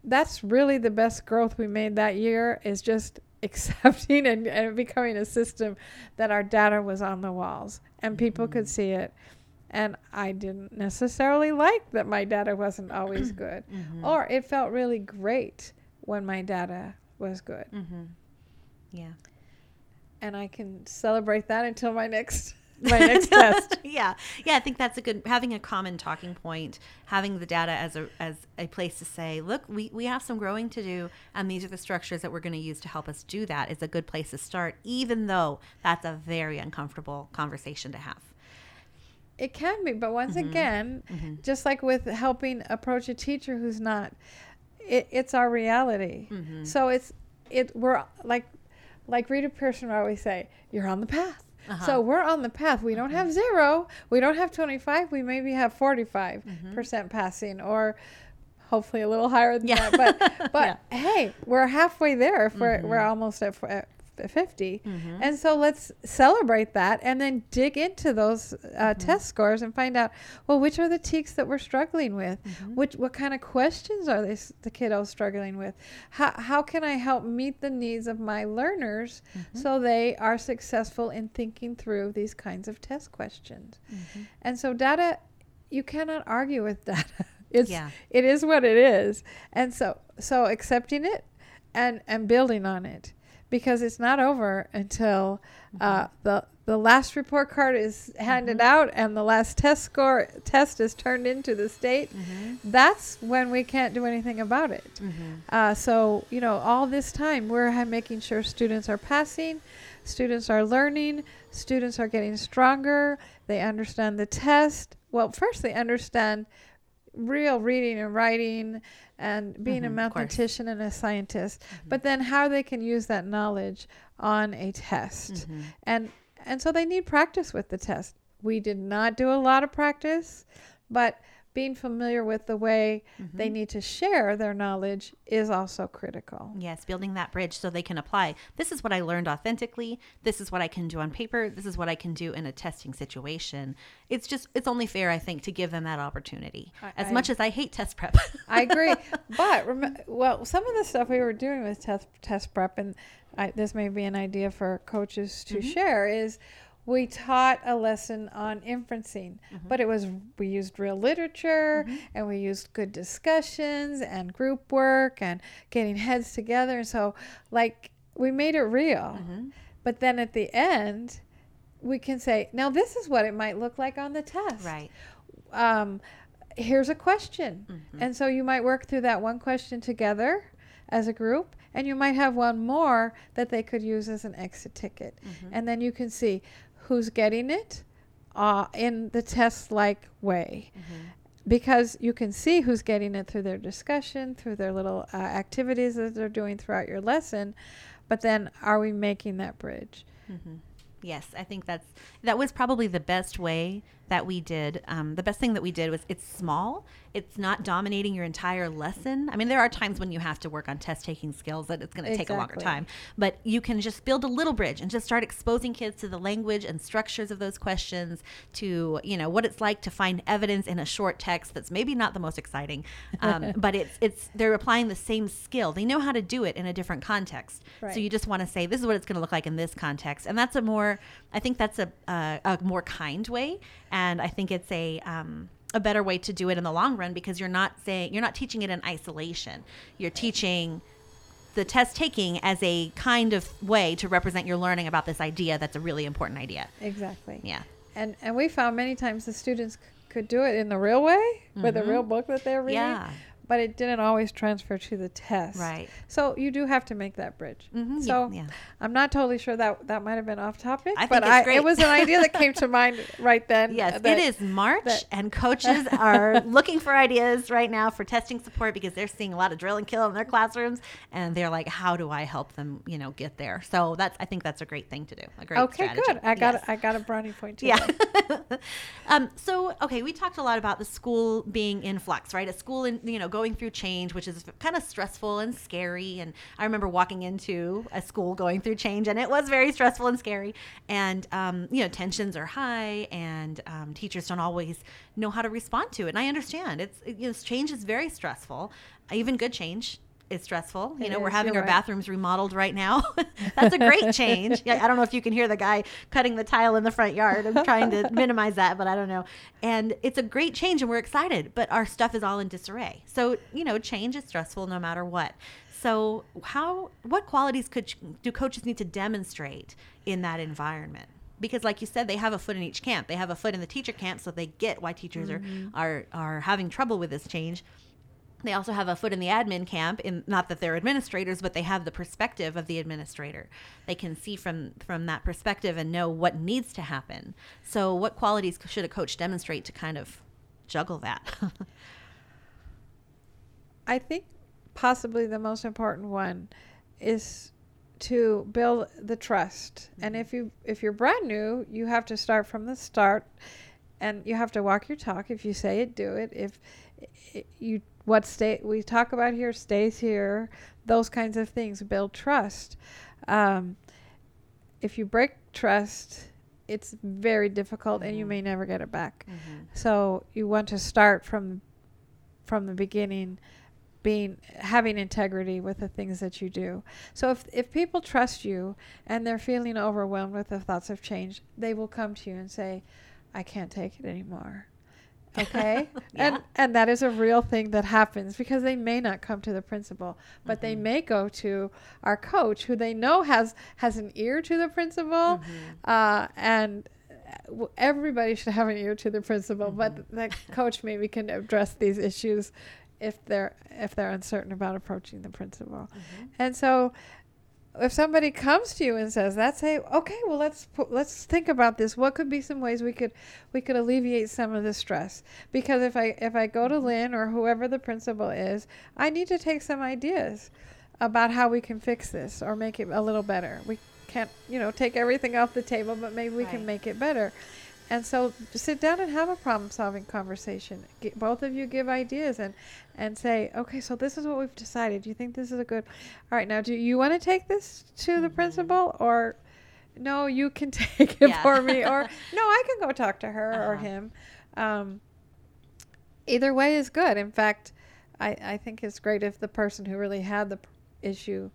that's really the best growth we made that year is just accepting and, and becoming a system that our data was on the walls and people could Mhm. see it. And I didn't necessarily like that my data wasn't always good. Mhm. Or it felt really great when my data was good. Mhm. Yeah. And I can celebrate that until my next my next test. yeah, yeah. I think that's a good having a common talking point, having the data as a as a place to say, look, we we have some growing to do, and these are the structures that we're going to use to help us do that. Is a good place to start, even though that's a very uncomfortable conversation to have. It can be, but once Mhm. again, Mhm. just like with helping approach a teacher who's not it, it's our reality Mhm. so it's it we're like like Rita Pierson would always say, you're on the path. Uh-huh. So we're on the path. We don't mm-hmm. have zero. We don't have 25. We maybe have 45 mm-hmm. percent passing, or hopefully a little higher than Yeah. that. But but hey, we're halfway there. If we're we're mm-hmm. almost at, at 50, mm-hmm. and so let's celebrate that, and then dig into those uh, mm-hmm. test scores and find out well which are the TEKS that we're struggling with, mm-hmm. which what kind of questions are they s- the kiddos struggling with, how how can I help meet the needs of my learners so they are successful in thinking through these kinds of test questions, and so data you cannot argue with data. It's Yeah. it is what it is. And so so accepting it and and building on it because it's not over until uh, the the last report card is handed out and the last test score test is turned into the state. That's when we can't do anything about it. Uh, so you know, all this time we're ha- making sure students are passing, students are learning, students are getting stronger. They understand the test. Well, first they understand real reading and writing and being Mhm, a mathematician and a scientist but then how they can use that knowledge on a test. Mm-hmm. and and so they need practice with the test. We did not do a lot of practice but being familiar with the way Mm-hmm. they need to share their knowledge is also critical Yes, building that bridge so they can apply. This is what I learned authentically. This is what I can do on paper. This is what I can do in a testing situation. It's just, it's only fair, I think, to give them that opportunity. I- As I- much as I hate test prep. I agree. but rem- well, some of the stuff we were doing with test test prep, and I, this may be an idea for coaches to share, is we taught a lesson on inferencing, mm-hmm. but it was we used real literature mm-hmm. and we used good discussions and group work and getting heads together, and so like we made it real. Mm-hmm. But then at the end, we can say, now this is what it might look like on the test right. um, here's a question. And so you might work through that one question together as a group, and you might have one more that they could use as an exit ticket. And then you can see who's getting it uh, in the test like way. Because you can see who's getting it through their discussion, through their little uh, activities that they're doing throughout your lesson. But then, are we making that bridge? Yes, I think that's that was probably the best way that we did. Um, the best thing that we did was it's small. It's not dominating your entire lesson. I mean, there are times when you have to work on test taking skills that it's going to take a longer time, but you can just build a little bridge and just start exposing kids to the language and structures of those questions, to you know what it's like to find evidence in a short text that's maybe not the most exciting, um, but it's it's they're applying the same skill. They know how to do it in a different context. So you just want to say this is what it's going to look like in this context and that's a more i think that's a, a, a more kind way and i think it's a um, a better way to do it in the long run because you're not saying you're not teaching it in isolation you're teaching the test taking as a kind of way to represent your learning about this idea that's a really important idea Exactly. yeah And and we found many times the students c- could do it in the real way with a real book that they're reading. Mm-hmm. Yeah. But it didn't always transfer to the test. Right. So you do have to make that bridge. Mhm, So yeah, yeah. I'm not totally sure that that might have been off topic, I think but it's I, great. it was an idea that came to mind right then. Yes, that- it is March, that- and coaches are looking for ideas right now for testing support because they're seeing a lot of drill and kill in their classrooms, and they're like, "How do I help them, you know, get there?" So that's, I think that's a great thing to do. A great Okay, strategy. good. I got Yes. a, I got a brownie point too. Yeah. um, so, okay, we talked a lot about the school being in flux, right? A school, in, you know, going through change, which is kind of stressful and scary. And I remember walking into a school going through change, and it was very stressful and scary. And, um, you know, tensions are high, and um, teachers don't always know how to respond to it. And I understand it's, you know, change is very stressful, even good change. Is stressful. You It know, we're having our right. bathrooms remodeled right now. That's a great change. Yeah, I don't know if you can hear the guy cutting the tile in the front yard. I'm trying to minimize that, but I don't know. And it's a great change and we're excited, but our stuff is all in disarray. So, you know, change is stressful no matter what. So, how what qualities could do coaches need to demonstrate in that environment? Because like you said, they have a foot in each camp. They have a foot in the teacher camp, so they get why teachers Mm-hmm. are, are are having trouble with this change they also have a foot in the admin camp in not that they're administrators but they have the perspective of the administrator they can see from from that perspective and know what needs to happen so what qualities should a coach demonstrate to kind of juggle that I think possibly the most important one is to build the trust. And Mhm. if you if you're brand new, you have to start from the start and you have to walk your talk. If you say it, do it. If you what stay we talk about here stays here, those kinds of things build trust. Um, if you break trust, it's very difficult and you Mhm. may never get it back. Mhm. So you want to start from from the beginning being having integrity with the things that you do. So if if people trust you and they're feeling overwhelmed with the thoughts of change, they will come to you and say, "I can't take it anymore." Okay? Yeah. And and that is a real thing that happens because they may not come to the principal, but they Mhm. may go to our coach who they know has has an ear to the principal Mhm. uh, and uh, everybody should have an ear to the principal, but Mhm. the coach maybe can address these issues if they're if they're uncertain about approaching the principal. Mhm. And so, if somebody comes to you and says that, say, okay, well let's pu- let's think about this. What could be some ways we could we could alleviate some of the stress? Because if I if I go to Mhm. Lynn or whoever the principal is, I need to take some ideas about how we can fix this or make it a little better. We can't, you know, take everything off the table, but maybe we can make it better. And so sit down and have a problem solving conversation. Get, both of you give ideas and and say, "Okay, so this is what we've decided. Do you think this is a good All right, now do you want to take this to the Mhm. principal or no, you can take it Yeah. for me or no, I can go talk to her or Uh-huh. him." Um, either way is good. In fact, I, I think it's great if the person who really had the issue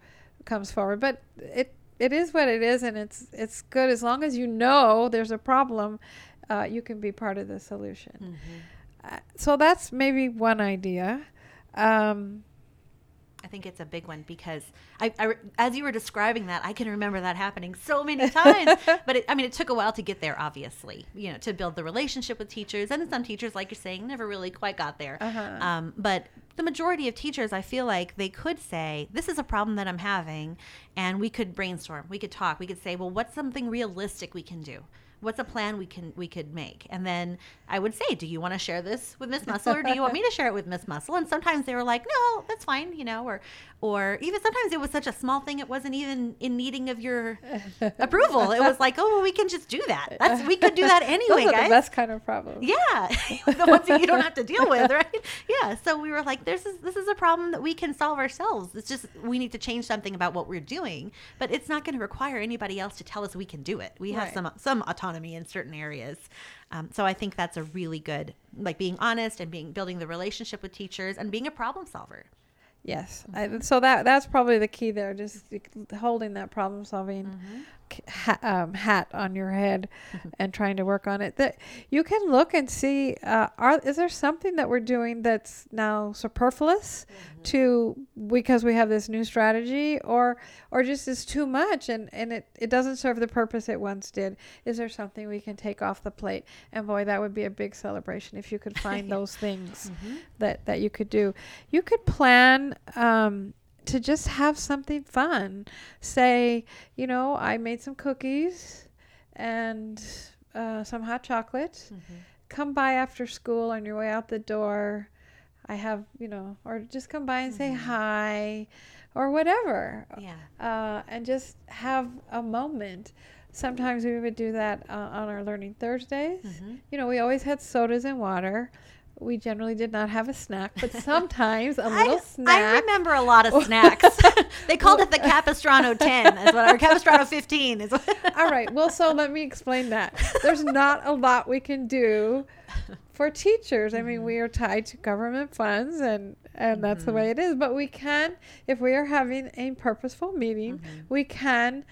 comes forward. But it it is what it is, and it's it's good as long as you know there's a problem. Uh, you can be part of the solution. Mhm. Uh, so that's maybe one idea. Um, I think it's a big one because I, I, as you were describing that, I can remember that happening so many times. but it, I mean, it took a while to get there, obviously, you know, to build the relationship with teachers. And some teachers, like you're saying, never really quite got there. Uh-huh. Um, but the majority of teachers, I feel like they could say, This is a problem that I'm having. And we could brainstorm, we could talk, we could say, Well, what's something realistic we can do? What's a plan we can we could make? And then I would say, Do you want to share this with Miss Muscle or do you want me to share it with Miss Muscle? And sometimes they were like, No, that's fine, you know, or or even sometimes it was such a small thing it wasn't even in needing of your approval. It was like, Oh, well, we can just do that. That's we could do that anyway, Those guys. the best kind of problem Yeah, the ones that you don't have to deal with, right? Yeah. So we were like, "This is this is a problem that we can solve ourselves. It's just we need to change something about what we're doing, but it's not going to require anybody else to tell us we can do it. We have Right. some some autonomy in certain areas. Um, so I think that's a really good, like being honest and being building the relationship with teachers and being a problem solver. Yes. I, so that that's probably the key there. Just holding that problem solving Mm-hmm. Ha- um, hat on your head and trying to work on it. That you can look and see. Uh, are is there something that we're doing that's now superfluous to because we have this new strategy, or or just is too much and and it it doesn't serve the purpose it once did? Is there something we can take off the plate? And boy, that would be a big celebration if you could find those things that that you could do. You could plan um, to just have something fun. Say, you know, I made some cookies and uh, some hot chocolate. Come by after school on your way out the door. I have, you know, or just come by and say Mhm. hi or whatever. Yeah. Uh, and just have a moment. Sometimes we would do that uh, on our Learning Thursdays Mhm. you know, we always had sodas and water. We generally did not have a snack, but sometimes a little I, snack. I remember a lot of snacks. they called it the Capistrano 10, is what, or Capistrano 15. Is All right. Well, so let me explain that. There's not a lot we can do for teachers. I mean, we are tied to government funds, and and that's the Mhm. way it is. But we can, if we are having a purposeful meeting, Mhm. we can.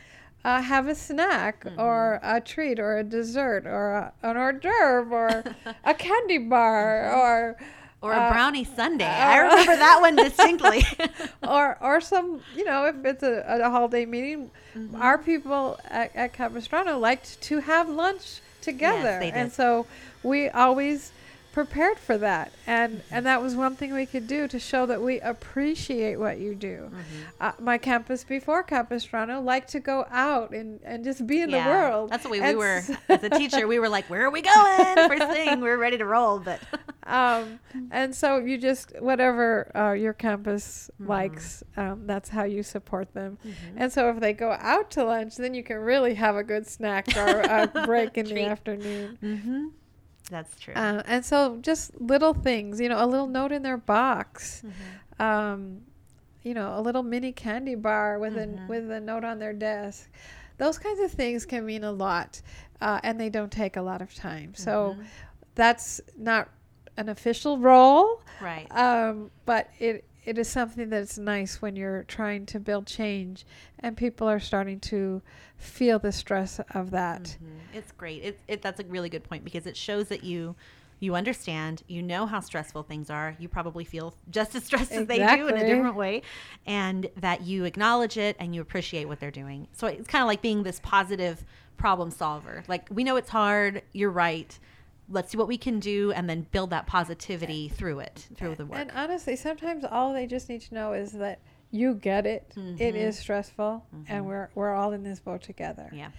Uh, have a snack Mhm. or a treat or a dessert or a, an hors d'oeuvre or a candy bar or or a Uh, brownie sundae. uh, I remember that one distinctly. or or some you know if it's a, a holiday meeting Mhm. our people at, at capistrano liked to have lunch together they and so we always prepared for that and and that was one thing we could do to show that we appreciate what you do Mhm. uh, my campus before capistrano liked to go out and and just be in Yeah, the world That's the way we And were as a teacher. We were like, "Where are we going?" First thing, we were ready to roll. But um, and so you just whatever uh, your campus likes, um, that's how you support them. And so if they go out to lunch, then you can really have a good snack or a break in the afternoon. Mm-hmm. That's true. Uh, and so just little things, you know, a little note in their box, Mm-hmm. um, you know, a little mini candy bar with Mhm. a with a note on their desk. Those kinds of things can mean a lot, uh, and they don't take a lot of time. So Mhm. that's not an official role, right. um, but it it is something that's nice when you're trying to build change, and people are starting to feel the stress of that. Mhm. It's great. It, it that's a really good point because it shows that you you understand, you know how stressful things are. You probably feel just as stressed as they do in a different way, and that you acknowledge it and you appreciate what they're doing. So it's kind of like being this positive problem solver. Like we know it's hard. You're right. Let's see what we can do, and then build that positivity through it, through the work. And honestly, sometimes all they just need to know is that you get it. It Mhm. is stressful, Mhm. and we're we're all in this boat together. yeah.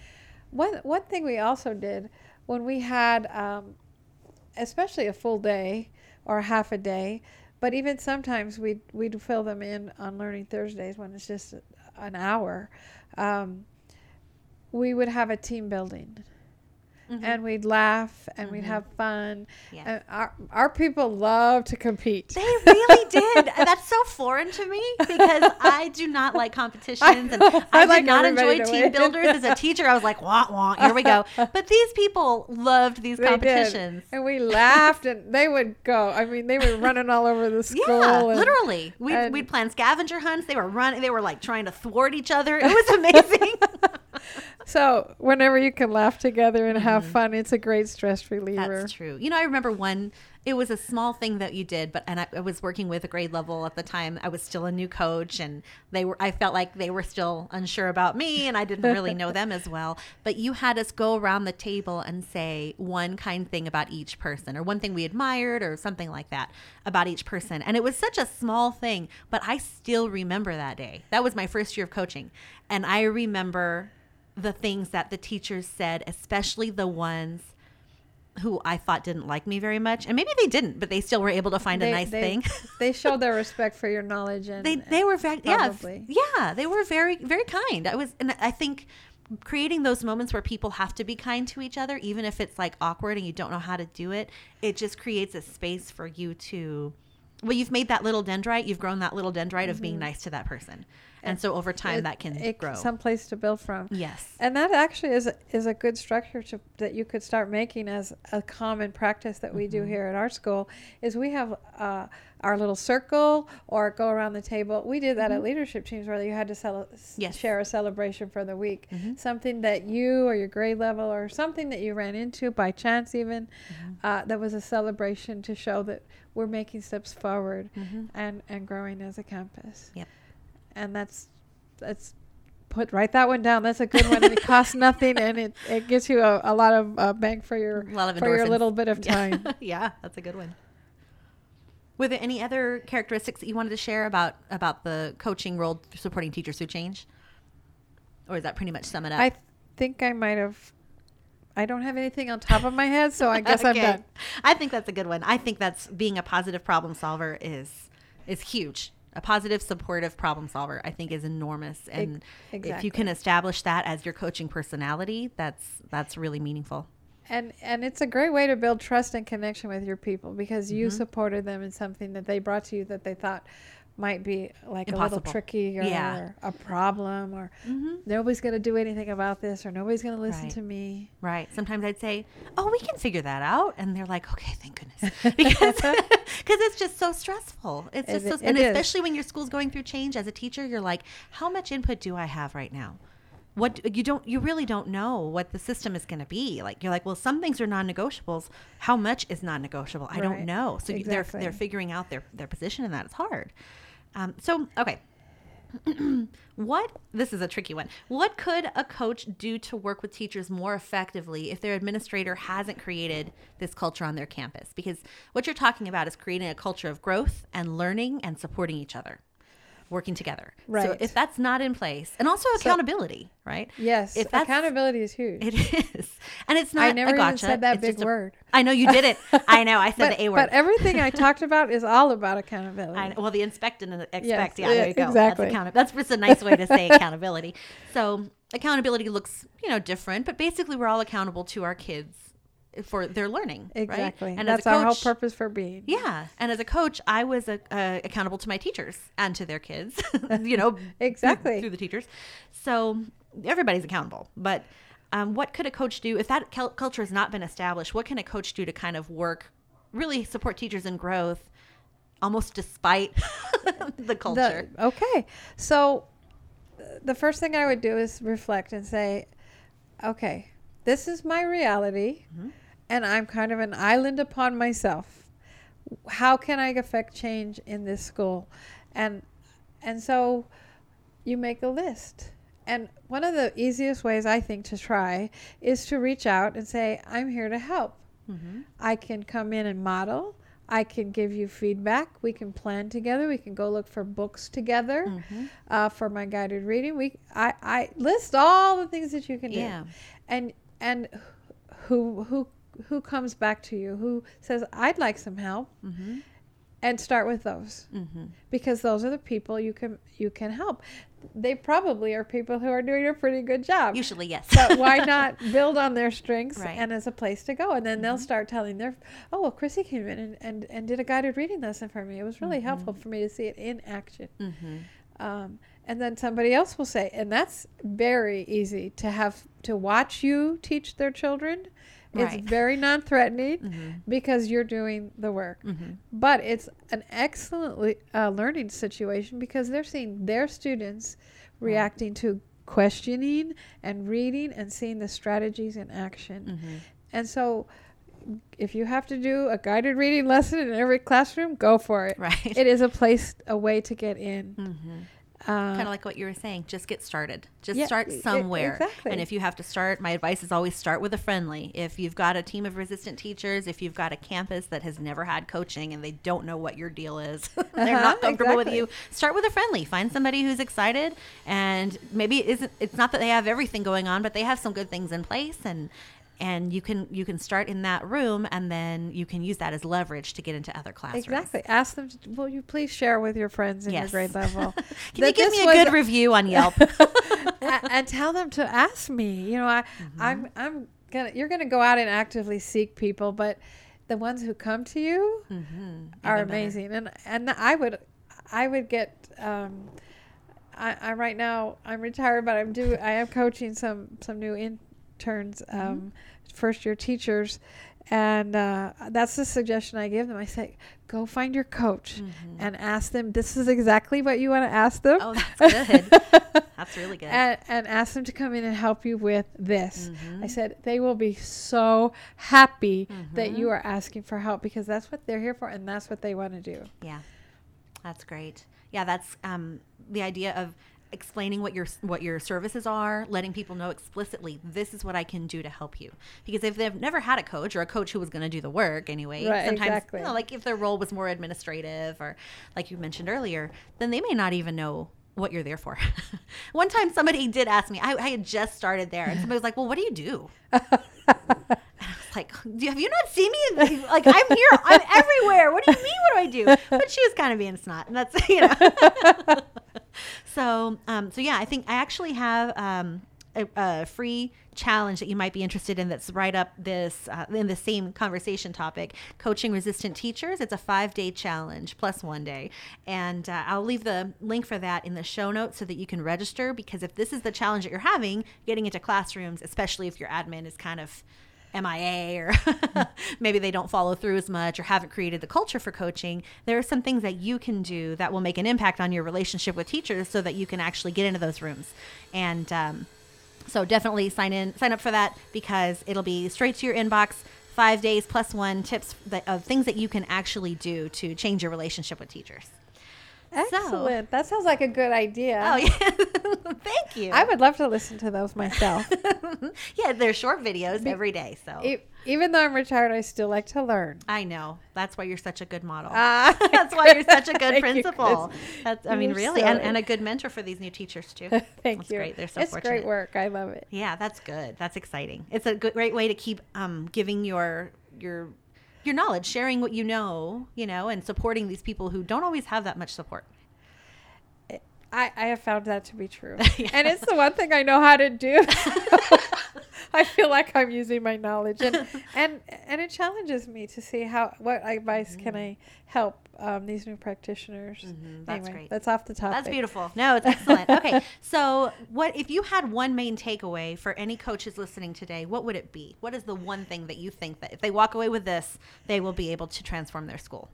One one thing we also did when we had, um, especially a full day or half a day, but even sometimes we'd we'd fill them in on Learning Thursdays when it's just an hour. Um, we would have a team building, Mhm. and we'd laugh and we'd Mhm. have fun. Yeah. And our our people love to compete. They really did. That's so foreign to me because I do not like competitions and. I, I do not enjoy team builders. As a teacher, I was like, wah, wah, here we go. But these people loved these They did. competitions. And we laughed, and they would go. I mean, they were running all over the school. Yeah, and- literally. We'd, and- we'd plan scavenger hunts. They were running. They were like trying to thwart each other. It was amazing. So whenever you can laugh together and have fun, it's a great stress reliever. Mm-hmm. That's true. You know, I remember one. It was a small thing that you did, but and I, I was working with a grade level at the time. I was still a new coach, and they were. I felt like they were still unsure about me, and I didn't really know them as well. But you had us go around the table and say one kind thing about each person, or one thing we admired, or something like that about each person. And it was such a small thing, but I still remember that day. That was my first year of coaching, and I remember the things that the teachers said, especially the ones who I thought didn't like me very much, and maybe they didn't, but they still were able to find a nice they, thing. they showed their respect for your knowledge and they they were very yeah Probably. yeah they were very very kind. I was and I think creating those moments where people have to be kind to each other, even if it's like awkward and you don't know how to do it, it just creates a space for you to. Well, you've made that little dendrite. You've grown that little dendrite of being mm-hmm. nice to that person, and so over time Mm-hmm. it- that can it- grow. some place to build from. yes. And that actually is is a good structure to, that you could start making as a common practice that we Mm-hmm. do here at our school. Is we have uh, our little circle or go around the table. We did that at leadership teams where you had to cel- Mm-hmm. Yes. share a celebration for the week, Mhm. something that you or your grade level or something that you ran into by chance even Mm-hmm. uh, that was a celebration to show that we're making steps forward Mhm. and and growing as a campus. Yep. And that's that's put write that one down. That's a good one. and it costs nothing, and it, it gets you a, a lot of uh, bang for your A lot of for your little bit of time. yeah, that's a good one. Were there any other characteristics that you wanted to share about about the coaching role supporting teachers who change, or is that pretty much sum it up? I think I might have. I don't have anything on top of my head, so I guess I'm done. I think that's a good one. I think that's being a positive problem solver is is huge. A positive, supportive problem solver, I think, is enormous. And if you can establish that as your coaching personality, that's that's really meaningful. And and it's a great way to build trust and connection with your people because you Mhm. supported them in something that they brought to you that they thought might be like a little tricky or Yeah. a problem or Mm-hmm. nobody's going to do anything about this or nobody's going to listen Right. to me. Right. Sometimes I'd say, "Oh, we can figure that out," and they're like, "Okay, thank goodness," because because it's just so stressful. It's It just so, i- and it is. especially when your school's going through change as a teacher, you're like, "How much input do I have right now?" What you don't, you really don't know what the system is going to be. Like you're like, well, some things are non-negotiables. How much is non-negotiable? I Right. don't know. So you they're they're figuring out their their position in that. It's hard. Um, so okay, what this is a tricky one what could a coach do to work with teachers more effectively if their administrator hasn't created this culture on their campus because what you're talking about is creating a culture of growth and learning and supporting each other working together. Right. So if that's not in place, and also accountability, right? Yes, If that's- accountability is huge. It is, and it's not. I never even gotcha. said that It's big a- word. I know you did it. I know. I said But, the A word. but everything I talked about is all about accountability. I know. Well, the inspect and the expect. Yes, yeah, yeah, there you go. exactly. That's, account- that's just a nice way to say accountability. So accountability looks, you know, different, but basically we're all accountable to our kids for their learning. Exactly. Right? And That's a our whole purpose for being. Yeah, and as a coach, I was uh, uh, accountable to my teachers and to their kids. you know, Exactly. through, the teachers. So everybody's accountable. But um, what could a coach do if that cul- culture has not been established? What can a coach do to kind of work, really support teachers in growth, almost despite the culture? The- okay. So uh, the first thing I would do is reflect and say, okay, this is my reality, and I'm kind of an island upon myself. How can I affect change in this school? And and so you make a list. And one of the easiest ways I think to try is to reach out and say, I'm here to help. I can come in and model. I can give you feedback. We can plan together. We can go look for books together Mm-hmm. uh, for my guided reading. We I, I list all the things that you can do, Yeah. and and who who who comes back to you? Who says I'd like some help? Mm-hmm. And start with those because those are the people you can you can help. They probably are people who are doing a pretty good job Usually, yes. but why not build on their strengths Right. and as a place to go and then they'll start telling their oh well chrissy came in and, and, and did a guided reading lesson for me it was really helpful for me to see it in action mm-hmm. um, and then somebody else will say and that's very easy to have to watch you teach their children Right. it's very non-threatening Mm-hmm. because you're doing the work but it's an excellent uh, learning situation because they're seeing their students reacting to questioning and reading and seeing the strategies in action. Mm-hmm. And so, if you have to do a guided reading lesson in every classroom, go for it. Right. It is a place, a way to get in. Uh, kind of like what you were saying just get started. Just Yeah, start somewhere. exactly. and if you have to start my advice is always start with a friendly. If you've got a team of resistant teachers if you've got a campus that has never had coaching and they don't know what your deal is they're Uh-huh, not comfortable with you start with a friendly. Find somebody who's excited and maybe it isn't it's not that they have everything going on but they have some good things in place and and you can you can start in that room and then you can use that as leverage to get into other classrooms exactly. Ask them, to, will you please share with your friends in Yes. your grade level? can you give me a good review on yelp a- and tell them to ask me. You know, I, Mm-hmm. I'm, I'm gonna. You're gonna go out and actively seek people, but the ones who come to you are Even better. amazing. And and I would, I would get. Um, I, I right now I'm retired, but I'm do I am coaching some some new interns, Mm-hmm. um, first year teachers. And uh, that's the suggestion I give them. I say, go find your coach and ask them. This is exactly what you want to ask them. Mm-hmm. Oh, that's good. That's really good. and, and ask them to come in and help you with this. Mm-hmm. I said they will be so happy that you are asking for help because that's what they're here for and that's what they want to do. yeah, that's great. Yeah, that's um, the idea of explaining what your what your services are, letting people know explicitly this is what I can do to help you. Because if they've never had a coach or a coach who was going to do the work anyway, Right, sometimes exactly. you know, like if their role was more administrative or like you mentioned earlier, then they may not even know what you're there for. One time somebody did ask me, I, I had just started there, and somebody was like, "Well, what do you do?" It's like, have you not seen me? Like, I'm here, I'm everywhere. What do you mean? What do I do? But she was kind of being snot, and that's you know. so, um, so yeah, I think I actually have um, a, a free challenge that you might be interested in. That's right up this uh, in the same conversation topic: coaching resistant teachers. It's a five day challenge plus one day, and uh, I'll leave the link for that in the show notes so that you can register. Because if this is the challenge that you're having, getting into classrooms, especially if your admin is kind of MIA or maybe they don't follow through as much or haven't created the culture for coaching, there are some things that you can do that will make an impact on your relationship with teachers so that you can actually get into those rooms. And um, so definitely sign in, sign up for that because it'll be straight to your inbox. Five days plus one tips that, of things that you can actually do to change your relationship with teachers. Excellent. that sounds like a good idea. Oh yeah, thank you. I would love to listen to those myself. yeah, they're short videos every day. So E- Even though I'm retired, I still like to learn. I know that's why you're such a good model. Ah, that's why you're such a good you, principal. That's I mean You're really, so- and, and a good mentor for these new teachers too. Thank that's you. great. They're so it's fortunate. great work. I love it. Yeah, that's good. That's exciting. It's a good, great way to keep um, giving your your your knowledge, sharing what you know, you know, and supporting these people who don't always have that much support. I, I have found that to be true. Yeah. And it's the one thing I know how to do. I feel like I'm using my knowledge and, and and it challenges me to see how what advice can I help um, these new practitioners. Mm-hmm. that's anyway, great. That's off the topic. That's beautiful. No, it's excellent. Okay, so what if you had one main takeaway for any coaches listening today? What would it be? What is the one thing that you think that if they walk away with this, they will be able to transform their school?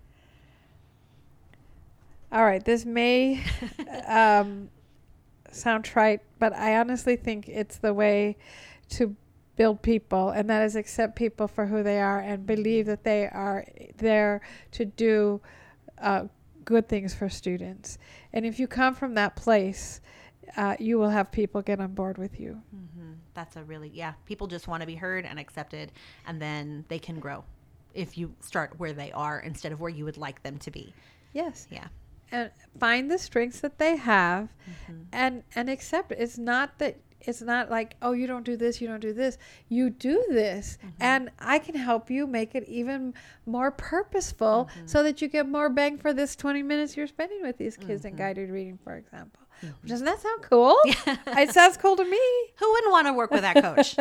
All right, this may um, sound trite, but I honestly think it's the way to build people, and that is accept people for who they are and believe that they are there to do uh, good things for students. And if you come from that place, uh, you will have people get on board with you. Mm-hmm. That's a really yeah. People just want to be heard and accepted, and then they can grow if you start where they are instead of where you would like them to be. Yes. Yeah. and find the strengths that they have Mm-hmm. and and accept it it's not that it's not like oh you don't do this you don't do this you do this Mm-hmm. and i can help you make it even more purposeful Mm-hmm. so that you get more bang for this 20 minutes you're spending with these kids Mm-hmm. in guided reading for example doesn't that sound cool it sounds cool to me Who wouldn't want to work with that coach?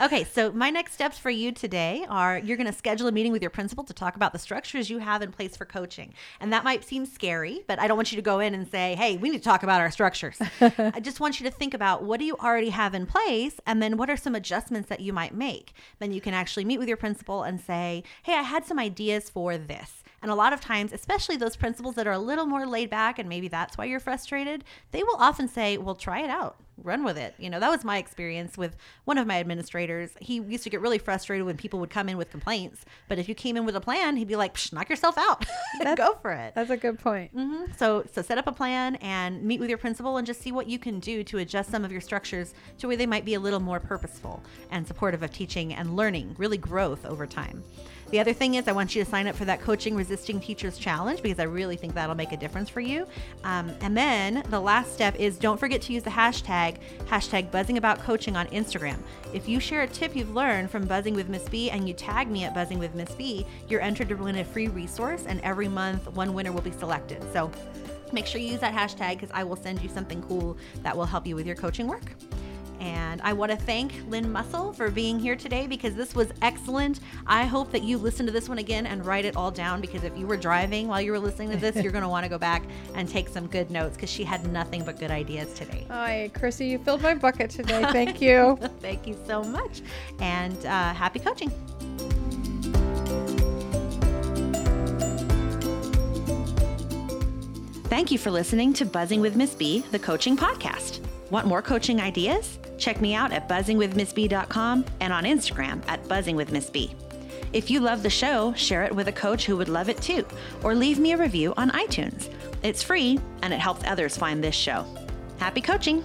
okay, so my next steps for you today are you're going to schedule a meeting with your principal to talk about the structures you have in place for coaching. And that might seem scary, but I don't want you to go in and say, hey, we need to talk about our structures. I just want you to think about what do you already have in place and then what are some adjustments that you might make. Then you can actually meet with your principal and say, hey, I had some ideas for this. And a lot of times, especially those principals that are a little more laid back, and maybe that's why you're frustrated, they will often say, Well, try it out, run with it. You know, that was my experience with one of my administrators. He used to get really frustrated when people would come in with complaints. But if you came in with a plan, he'd be like, Psh, Knock yourself out, go for it. that's a good point hmm So, so set up a plan and meet with your principal and just see what you can do to adjust some of your structures to where they might be a little more purposeful and supportive of teaching and learning, really growth over time. The other thing is, I want you to sign up for that Coaching Resisting Teachers Challenge because I really think that'll make a difference for you. Um, and then the last step is don't forget to use the hashtag, hashtag buzzing about coaching on Instagram. If you share a tip you've learned from Buzzing with Miss B and you tag me at Buzzing with Miss B, you're entered to win a free resource, and every month one winner will be selected. So make sure you use that hashtag because I will send you something cool that will help you with your coaching work. And I want to thank Lynn Muscle for being here today because this was excellent. I hope that you listen to this one again and write it all down because if you were driving while you were listening to this, you're going to want to go back and take some good notes because she had nothing but good ideas today. Hi, Chrissy, you filled my bucket today. Thank you. Thank you so much. And uh, happy coaching. Thank you for listening to Buzzing with Miss B, the coaching podcast. Want more coaching ideas? Check me out at buzzingwithmissb.com and on Instagram at buzzingwithmissb. If you love the show, share it with a coach who would love it too, or leave me a review on iTunes. It's free and it helps others find this show. Happy coaching!